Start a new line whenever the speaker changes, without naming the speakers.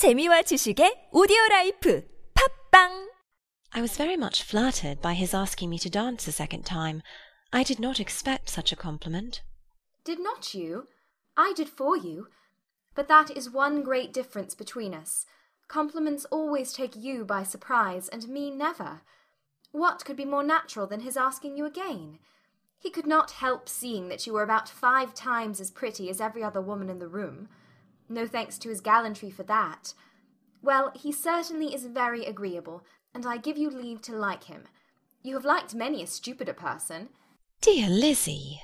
재미와 지식의 오디오 라이프 팟빵
I was very much flattered by his asking me to dance a second time. I did not expect such a compliment.
Did not you? I did for you. But that is one great difference between us. Compliments always take you by surprise, and me never. What could be more natural than his asking you again? He could not help seeing that you were about five times as pretty as every other woman in the room. No thanks to his gallantry for that. Well, he certainly is very agreeable, and I give you leave to like him. You have liked many a stupider person.
Dear Lizzy!